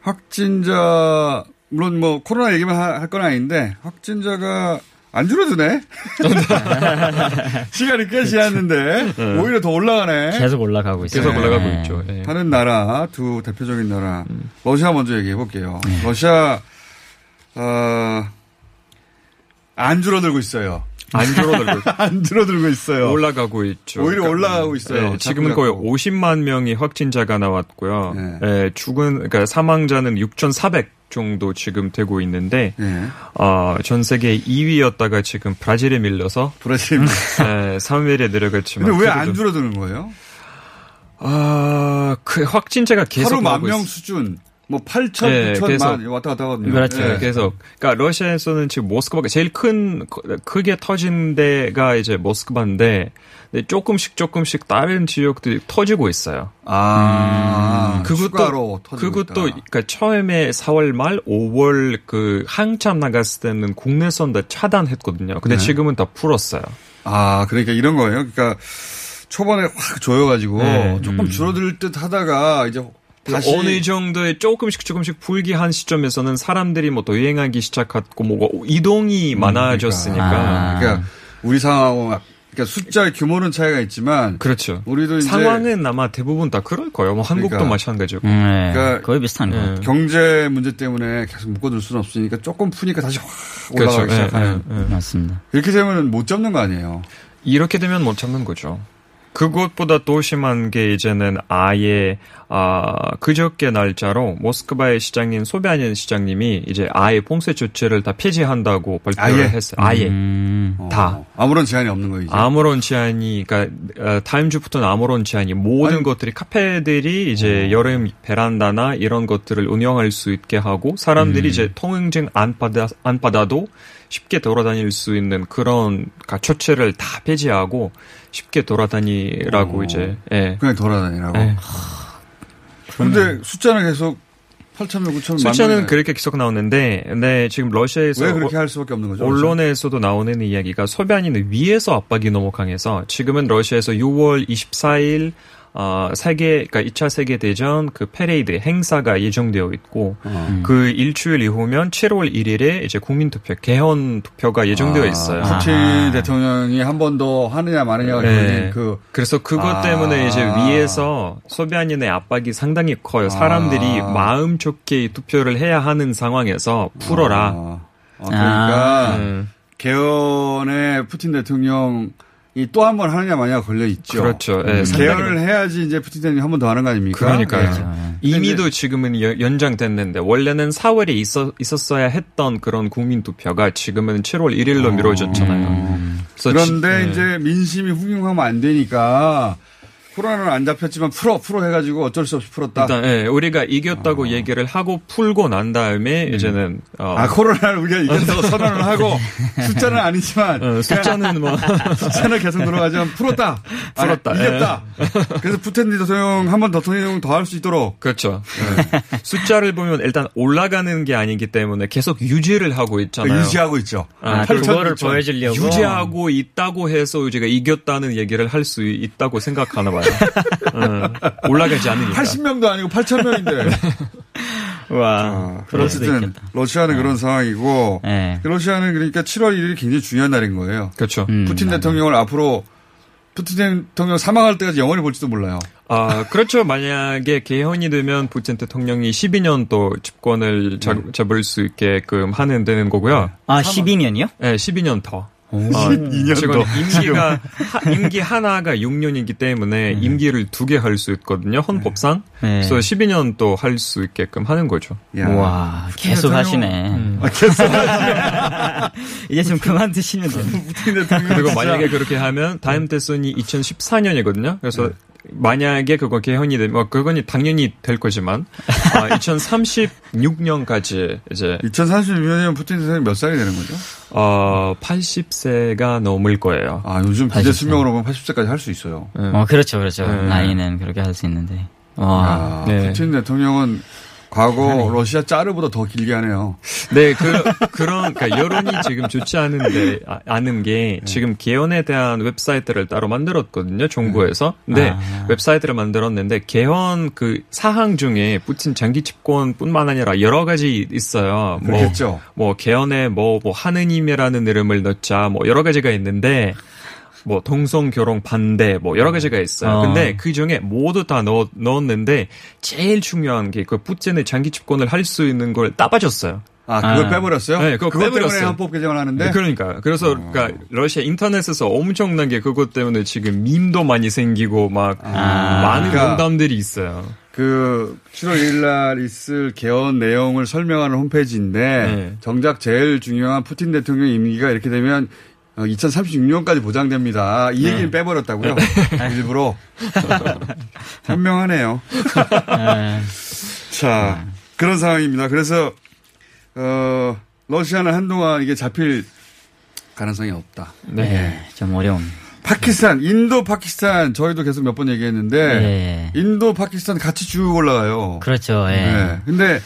확진자, 물론 뭐 코로나 얘기만 하- 할건 아닌데, 확진자가 안 줄어드네? 시간이 꽤 지났는데, 네. 오히려 더 올라가네. 계속 올라가고 있어요. 계속 올라가고 예. 있죠. 예. 하는 나라, 두 대표적인 나라. 음. 러시아 먼저 얘기해 볼게요. 네. 러시아, 어, 안 줄어들고 있어요. 안 줄어들고 있- 안 줄어들고 있어요. 올라가고 있죠. 오히려 그러니까, 올라가고 있어요. 네, 지금은 거의 자꾸 자꾸. 50만 명이 확진자가 나왔고요. 네. 예, 죽은 그러니까 사망자는 6,400 정도 지금 되고 있는데 네. 어, 전 세계 2위였다가 지금 브라질에 밀려서 브라질 예, 3위에 내려갔지만 근데 왜 안 줄어드는 거예요? 아, 그 확진자가 계속 하루 만 나오고 명 있- 수준, 뭐 8천, 네, 9천 계속. 만 왔다 갔다 하거든요. 그렇죠. 네. 그래서 그러니까 러시아에서는 지금 모스크바가 제일 큰 크게 터진 데가 이제 모스크바인데 조금씩 조금씩 다른 지역들이 터지고 있어요. 아, 추가로 그것도 그것도 있다. 그러니까 처음에 4월 말 5월 그 한참 나갔을 때는 국내선 다 차단했거든요. 근데 네. 지금은 다 풀었어요. 아, 그러니까 이런 거예요. 그러니까 초반에 확 조여가지고 네. 조금 음. 줄어들 듯 하다가 이제 다시 어느 정도의 조금씩 조금씩 불기한 시점에서는 사람들이 뭐더 유행하기 시작했고 뭐 이동이 많아졌으니까. 아, 그러니까 우리 상황하고 막- 그러니까 숫자의 규모는 차이가 있지만 그렇죠. 우리도 이제 상황은 아마 대부분 다 그럴 거예요. 뭐 한국도 그러니까. 마찬가지고. 음, 네. 그러니까 거의 비슷한 것 예. 같아요. 경제 문제 때문에 계속 묶어둘 수는 없으니까 조금 푸니까 다시 확 올라가기 그렇죠. 예, 시작하는. 예, 예. 맞습니다. 이렇게 되면 못 잡는 거 아니에요? 이렇게 되면 못 참는 거죠. 그것보다 또 심한 게 이제는 아예 아 그저께 날짜로 모스크바의 시장인 소비아닌 시장님이 이제 아예 봉쇄 조치를 다 폐지한다고 발표를 아예? 했어요. 아예 음, 다 어, 아무런 제한이 없는 거예요. 아무런 제한이 그러니까 어, 다음 주부터는 아무런 제한이 모든 아니, 것들이 카페들이 이제 여름 베란다나 이런 것들을 운영할 수 있게 하고 사람들이 이제 통행증 안 받아 안 받아도 쉽게 돌아다닐 수 있는 그런 조치를 다 폐지하고 쉽게 돌아다니라고 어. 이제 예. 그냥 돌아다니라고. 예. 근데 숫자는 계속 8천명, 9천명. 숫자는 그렇게 계속 나오는데, 네, 지금 러시아에서 왜 그렇게 할 수밖에 없는 거죠? 언론에서도 나오는 이야기가 소비안인은 위에서 압박이 너무 강해서 지금은 러시아에서 6월 24일 어, 세계, 그러니까 2차 세계 대전 그 페레이드 행사가 예정되어 있고, 음. 그 일주일 이후면 7월 1일에 이제 국민 투표, 개헌 투표가 예정되어 있어요. 푸틴 대통령이 한 번 더 하느냐 마느냐가 네. 그. 그래서 그것 아. 때문에 이제 위에서 소비안인의 압박이 상당히 커요. 사람들이 아. 마음 좋게 투표를 해야 하는 상황에서 풀어라. 아, 그러니까 음. 개헌에 푸틴 대통령이 또 한 번 하느냐 마느냐 걸려 있죠. 그렇죠. 예, 음. 상당히 개헌을 해야지 이제 푸틴 대통령이 한 번 더 하는 거 아닙니까? 그러니까요. 네. 이미도 지금은 여- 연장됐는데 원래는 4월에 있어, 있었어야 했던 그런 국민 투표가 지금은 7월 1일로 미뤄졌잖아요. 그래서 그런데 지- 네. 이제 민심이 훌륭하면 안 되니까 코로나는 안 잡혔지만 풀어 풀어 해가지고 어쩔 수 없이 풀었다. 일단 예, 우리가 이겼다고 얘기를 하고 풀고 난 다음에 이제는 어, 아 코로나를 우리가 이겼다고 선언을 하고 숫자는 아니지만 어, 숫자는 뭐 숫자는 계속 들어가지만 풀었다. 아, 풀었다. 이겼다. 그래서 푸틴 대통령 한번 더 통령 더할 수 있도록. 그렇죠. 예. 숫자를 보면 일단 올라가는 게 아니기 때문에 계속 유지를 하고 있잖아요. 유지하고 있죠. 아, 8천, 그거를 6천. 보여주려고? 유지하고 있다고 해서 우리가 이겼다는 얘기를 할 수 있다고 생각하나 봐요. 어, 올라가지 않으니까. 80명도 아니고 8천 명인데. 와, 그럴 수도 어쨌든 있겠다. 러시아는 그런 상황이고 네. 러시아는 그러니까 7월 1일이 굉장히 중요한 날인 거예요. 그렇죠. 음, 푸틴 맞아요. 대통령을 앞으로 푸틴 대통령 사망할 때까지 영원히 볼지도 몰라요. 아, 그렇죠. 만약에 개헌이 되면 푸틴 대통령이 12년 또 집권을 잡, 잡을 수 있게끔 하는 되는 거고요. 아, 12년이요? 네, 12년 더. 어, 12년 지금 더. 임기가 하- 임기 하나가 6년이기 때문에 임기를 두 개 할 수 있거든요. 헌법상. 네. 그래서 12년 또 할 수 있게끔 하는 거죠. 야. 와, 푸틴 계속 하시네. 음. 아, 계속 이제 좀 그만 드시면 돼요. 그리고 만약에 그렇게 하면 다음 대선이 2014년이거든요. 그래서 만약에 그거 개헌이 되면 뭐 그건 당연히 될 거지만 아, 2036년까지 이제 2036년이면 푸틴 대통령이 몇 살이 되는 거죠? 어 80세가 넘을 거예요. 아, 요즘 기대 80세. 수명으로 보면 80세까지 할 수 있어요. 어, 그렇죠, 그렇죠. 네. 나이는 그렇게 할 수 있는데. 와, 아, 네. 푸틴 대통령은 과거 러시아 짜르보다 더 길게 하네요. 네, 그, 그런, 그러니까 여론이 지금 좋지 않은데, 아, 않은 게, 지금 개헌에 대한 웹사이트를 따로 만들었거든요, 정부에서. 근데, 아. 웹사이트를 만들었는데, 개헌 그 사항 중에 푸틴 장기 집권 뿐만 아니라 여러 가지 있어요. 뭐, 그렇겠죠. 뭐, 개헌에 뭐, 뭐, 하느님이라는 이름을 넣자, 뭐, 여러 가지가 있는데, 뭐 동성 결혼 반대 뭐 여러 가지가 있어요. 어. 근데 그 중에 모두 다 넣, 넣었는데 제일 중요한 게 그 푸틴의 장기 집권을 할 수 있는 걸 따빠졌어요. 아, 그걸 아. 빼버렸어요? 네, 그거 그것 때문에 빼버렸어요. 헌법 개정을 하는데? 네, 그러니까 그래서 그러니까 러시아 인터넷에서 엄청나게 그것 때문에 지금 밈도 많이 생기고 막 아. 많은 그러니까 농담들이 있어요. 그 7월 1일 날 있을 개헌 내용을 설명하는 홈페이지인데 네. 정작 제일 중요한 푸틴 대통령 임기가 이렇게 되면 2036년까지 보장됩니다. 이 얘기를 빼버렸다고요? 일부러. 현명하네요. 네. 자, 그런 상황입니다. 그래서, 어, 러시아는 한동안 이게 잡힐 가능성이 없다. 네, 좀 어려움. 파키스탄, 인도, 파키스탄, 저희도 계속 몇 번 얘기했는데, 네. 인도, 파키스탄 같이 쭉 올라가요. 그렇죠, 예. 네. 근데,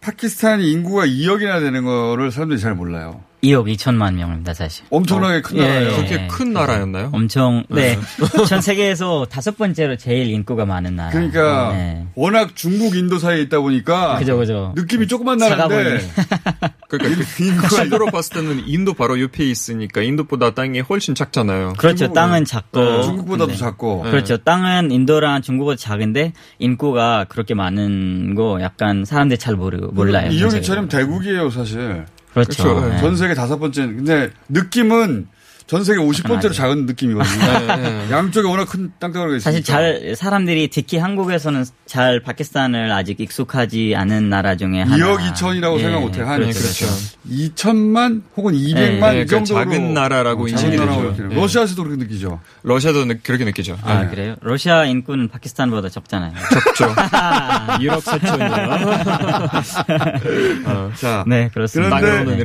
파키스탄이 인구가 2억이나 되는 거를 사람들이 잘 몰라요. 2억 2천만 명입니다, 사실. 엄청나게 큰 나라예요. 그렇게 큰 나라였나요? 엄청, 네. 전 세계에서 다섯 번째로 제일 인구가 많은 나라. 그러니까, 네. 워낙 중국, 인도 사이에 있다 보니까, 그죠, 그죠. 느낌이 조그만 나라인데, 그러니까 인구가 지도로 봤을 때는 인도 바로 옆에 있으니까 인도보다 땅이 훨씬 작잖아요. 그렇죠. 땅은 작고. 어, 중국보다도 네. 작고. 그렇죠. 땅은 인도랑 중국보다 작은데 인구가 그렇게 많은 거 약간 사람들이 잘 모르, 몰라요. 전 이용이처럼 대국이에요, 사실. 그렇죠. 그렇죠. 네. 전 세계 다섯 번째. 근데 느낌은 전 세계 50번째로 맞아요. 작은 느낌이거든요. 네. 양쪽에 워낙 큰 땅덩어리가 있으니까. 사실 잘 사람들이 특히 한국에서는 잘 파키스탄을 아직 익숙하지 않은 나라 중에 하나. 2억 2천이라고 예, 생각 못해. 한 그렇죠. 그렇죠. 2천만 혹은 200만 네, 이그 정도로 작은 나라라고 어, 인식이 되죠. 네. 러시아에서도 그렇게 느끼죠. 러시아도 느- 그렇게 느끼죠. 아 네. 그래요? 러시아 인구는 파키스탄보다 적잖아요. 적죠. 1억 4천이요. 어. 자, 네 그렇습니다. 그런데-.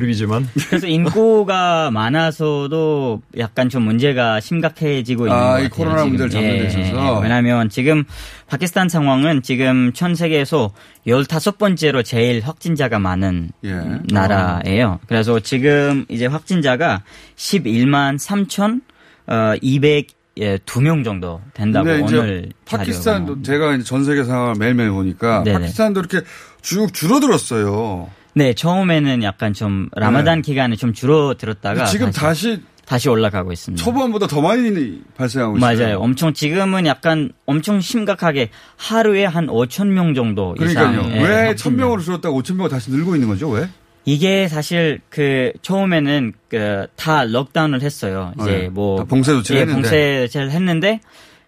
그래서 인구가 많아서도 약간 좀 문제가 심각해지고 있는 아, 것이 같아요. 코로나. 문제를 잡는 데 있어서. 왜냐하면 지금 파키스탄 상황은 지금 전 세계에서 15번째로 제일 확진자가 많은 예. 나라예요. 그래서 지금 이제 확진자가 11만 3천 어, 200 예, 2명 정도 된다고 오늘 파키스탄도 제가 이제 전 세계 상황을 매일매일 보니까 네네. 파키스탄도 이렇게 쭉 줄어들었어요. 네, 처음에는 약간 좀 라마단 기간에 좀 줄어들었다가 네. 지금 다시, 다시 다시 올라가고 있습니다. 초반보다 더 많이 발생하고 있어요. 맞아요. 엄청 지금은 약간 엄청 심각하게 하루에 한 5천 명 정도 그러니까요. 예, 왜 확진자. 1000명으로 줄었다가 5000명으로 다시 늘고 있는 거죠? 왜? 이게 사실 그 처음에는 그다 록다운을 했어요. 이제 네. 뭐다 봉쇄 조치를 예, 했는데. 봉쇄 조치를 했는데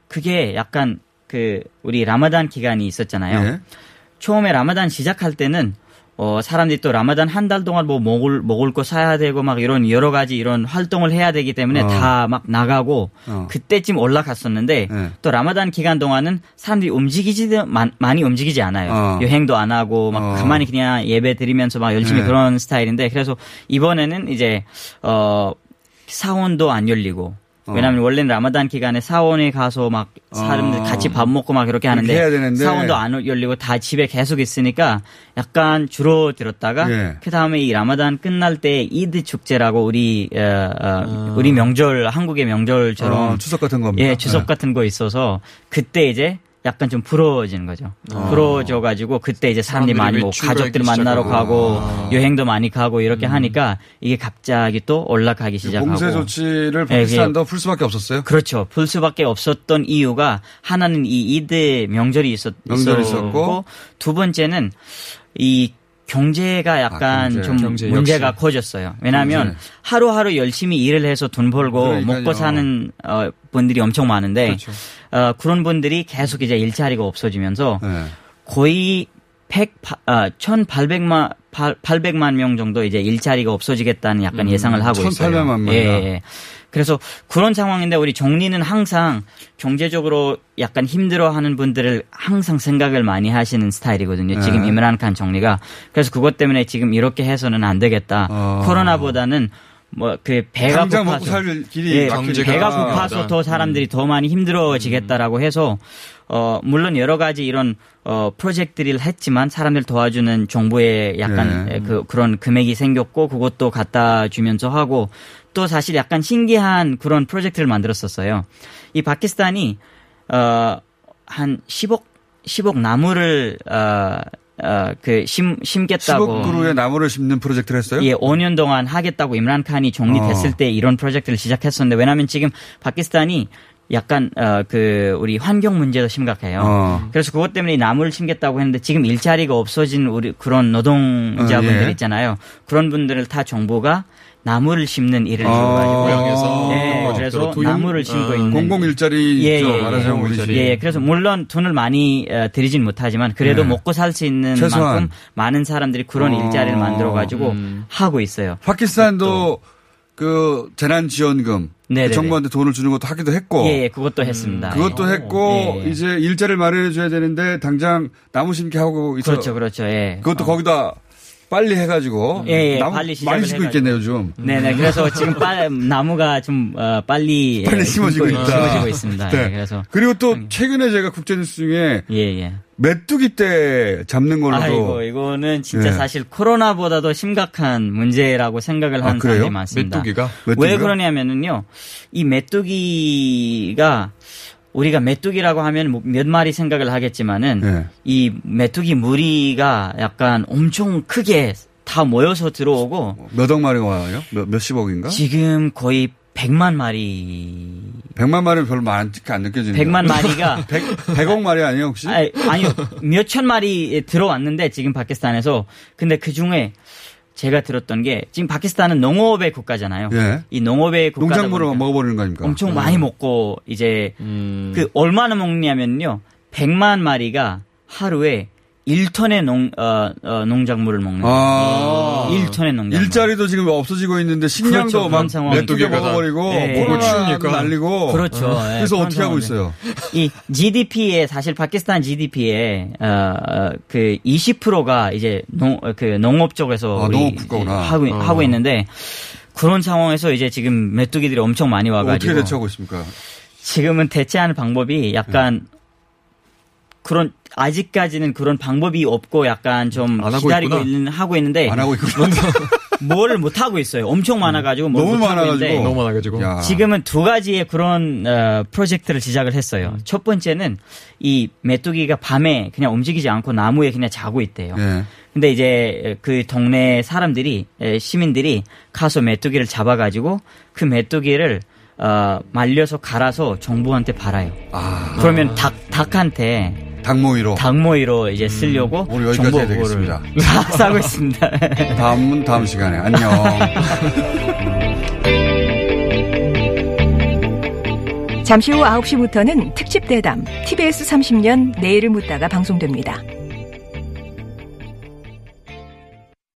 그게 약간 그 우리 라마단 기간이 있었잖아요. 예. 처음에 라마단 시작할 때는 어 사람들이 또 라마단 한 달 동안 뭐 먹을 먹을 거 사야 되고 막 이런 여러 가지 이런 활동을 해야 되기 때문에 어. 다막 나가고 어. 그때쯤 올라갔었는데 예. 또 라마단 기간 동안은 사람들이 움직이지 많이 움직이지 않아요. 어. 여행도 안 하고 막 어. 가만히 그냥 예배 드리면서 막 열심히 네. 그런 스타일인데 그래서 이번에는 이제 어 사원도 안 열리고 어. 왜냐하면 원래는 라마단 기간에 사원에 가서 막 사람들 어. 같이 밥 먹고 막 이렇게 그렇게 하는데. 사원도 안 열리고 다 집에 계속 있으니까 약간 줄어들었다가 예. 그 다음에 이 라마단 끝날 때 이드 축제라고 우리 어, 어, 우리 명절 한국의 명절처럼 어, 추석 같은 겁니다. 예 추석 네. 같은 거 있어서 그때 이제 약간 좀 풀어지는 거죠. 아. 풀어져가지고 그때 이제 사람들이 많이 뭐 가족들 만나러. 가고 아. 여행도 많이 가고 이렇게 하니까 이게 갑자기 또 올라가기 시작하고 봉쇄 조치를 예, 파키스탄도 풀 수밖에 없었어요. 그렇죠. 풀 수밖에 없었던 이유가 하나는 이 이드 명절이 있었, 명절이 있었고. 두 번째는 이 경제가 약간 아, 경제. 좀 경제 문제가 역시. 커졌어요. 왜냐하면 경제. 하루하루 열심히 일을 해서 돈 벌고 그러니까요. 먹고 사는 어, 분들이 엄청 많은데 그렇죠. 어, 그런 분들이 계속 이제 일자리가 없어지면서 네. 거의 100, 아, 1,800만, 800만 명 정도 이제 일자리가 없어지겠다는 약간 예상을 하고 있어요. 1,800만 명이나. 예, 예. 그래서 그런 상황인데 우리 정리는 항상 경제적으로 약간 힘들어하는 분들을 항상 생각을 많이 하시는 스타일이거든요. 지금 네. 이므란 칸 정리가. 그래서 그것 때문에 지금 이렇게 해서는 안 되겠다. 어. 코로나보다는 뭐 그 배가 고파서 예. 배가 고파서 더 사람들이 더 많이 힘들어지겠다라고 해서 어 물론 여러 가지 이런 어 프로젝트를 했지만 사람들 도와주는 정부의 약간 예. 그 그런 금액이 생겼고 그것도 갖다 주면서 하고 또 사실 약간 신기한 그런 프로젝트를 만들었었어요. 이 파키스탄이 어한 10억 10억 나무를 어 어그 심 심겠다고 10억 그루의 나무를 심는 프로젝트를 했어요? 예, 5년 동안 하겠다고 임란 칸이 정리됐을 어. 때 이런 프로젝트를 시작했었는데 왜냐하면 지금 파키스탄이 약간 어 그 우리 환경 문제도 심각해요. 어. 그래서 그것 때문에 이 나무를 심겠다고 했는데 지금 일자리가 없어진 우리 그런 노동자분들 어, 예. 있잖아요. 그런 분들을 다 정부가 나무를 심는 일을 어. 줘가지고 고향에서 예, 어떤 그래서 도용- 나무를 심고 어. 있는 공공 일자리 예, 있죠. 예, 예. 말하자면 우리 집. 예, 예. 그래서 물론 돈을 많이 어, 들이진 못하지만 그래도 네. 먹고 살 수 있는 최소한. 만큼 많은 사람들이 그런 어. 일자리를 만들어 가지고 음. 하고 있어요. 파키스탄도 그 재난 지원금 네네네. 그 정부한테 돈을 주는 것도 하기도 했고 예, 예, 그것도 했습니다. 그것도 예. 했고 예, 예. 이제 일자리를 마련해 줘야 되는데 당장 나무 심기 하고 있어. 그렇죠, 그렇죠. 예. 그것도 거기다 빨리 해가지고 예, 예, 나무 빨리 많이 심고. 있겠네요 요즘. 네네. 그래서 지금 빨, 나무가 좀 어, 빨리 빨리 예, 심어지고 있다. 심어지고 있습니다. 네. 예, 그래서 그리고 또 최근에 제가 국제뉴스 중에 예, 예. 메뚜기 때 잡는 걸로도 아이고 이거는 진짜 예. 사실 코로나보다도 심각한 문제라고 생각을 아, 하는 그래요? 사람들이 많습니다. 메뚜기가? 왜 메뚜기가? 그러냐면은요, 이 메뚜기가 우리가 메뚜기라고 하면 뭐몇 마리 생각을 하겠지만은 예. 이 메뚜기 무리가 약간 엄청 크게 다 모여서 들어오고 몇 억 마리가 와요? 몇, 몇십억인가? 지금 거의 100만 마리 100만 마리는 별로 많지 안 느껴지네요. 100만 마리가 100, 100억 마리 아니에요 혹시? 아니, 아니요. 몇천 마리 들어왔는데 지금 파키스탄에서 근데 그 중에 제가 들었던 게 지금 파키스탄은 농업의 국가잖아요. 예. 이 농업의 국가다 농작물을 먹어버리는 거 아닙니까? 엄청 많이 먹고 이제 그 얼마나 먹냐면요. 100만 마리가 하루에 1톤의 농, 어, 어, 농작물을 먹는 아. 거예요. 1톤의 농작물. 일자리도 지금 없어지고 있는데 식량도 그렇죠, 막다 먹어버리고 네. 코로나 추우니까. 날리고 그렇죠. 예, 그래서 그런 어떻게 하고. 있어요? 이 GDP에 사실 파키스탄 GDP에 어 그 20%가 이제 농 그 농업 쪽에서 아, 농업 하고 어. 하고 있는데 그런 상황에서 이제 지금 메뚜기들이 엄청 많이 와가지고 어떻게 대처하고 있습니까? 지금은 대체하는 방법이 약간 그런 아직까지는 그런 방법이 없고 약간 좀 기다리고 있구나. 있는 하고 있는데 안 하고 있구나. 뭐를 못 하고 있어요. 엄청 많아가지고 뭘 너무 못 하고 많아가지고. 있는데 너무 많아가지고. 야. 지금은 두 가지의 그런 어, 프로젝트를 시작을 했어요. 첫 번째는 이 메뚜기가 밤에 그냥 움직이지 않고 나무에 그냥 자고 있대요. 예. 근데 이제 그 동네 사람들이 에, 시민들이 가서 메뚜기를 잡아가지고 그 메뚜기를 어, 말려서 갈아서 정부한테 팔아요. 아. 그러면 닭 닭한테 닭모이로. 닭모이로 이제 쓰려고 오늘 여기까지 정보 해야 되겠습니다. 그거를 사고 있습니다. 다음은 다음 시간에. 안녕. 잠시 후 9시부터는 특집 대담 TBS 30년 내일을 묻다가 방송됩니다.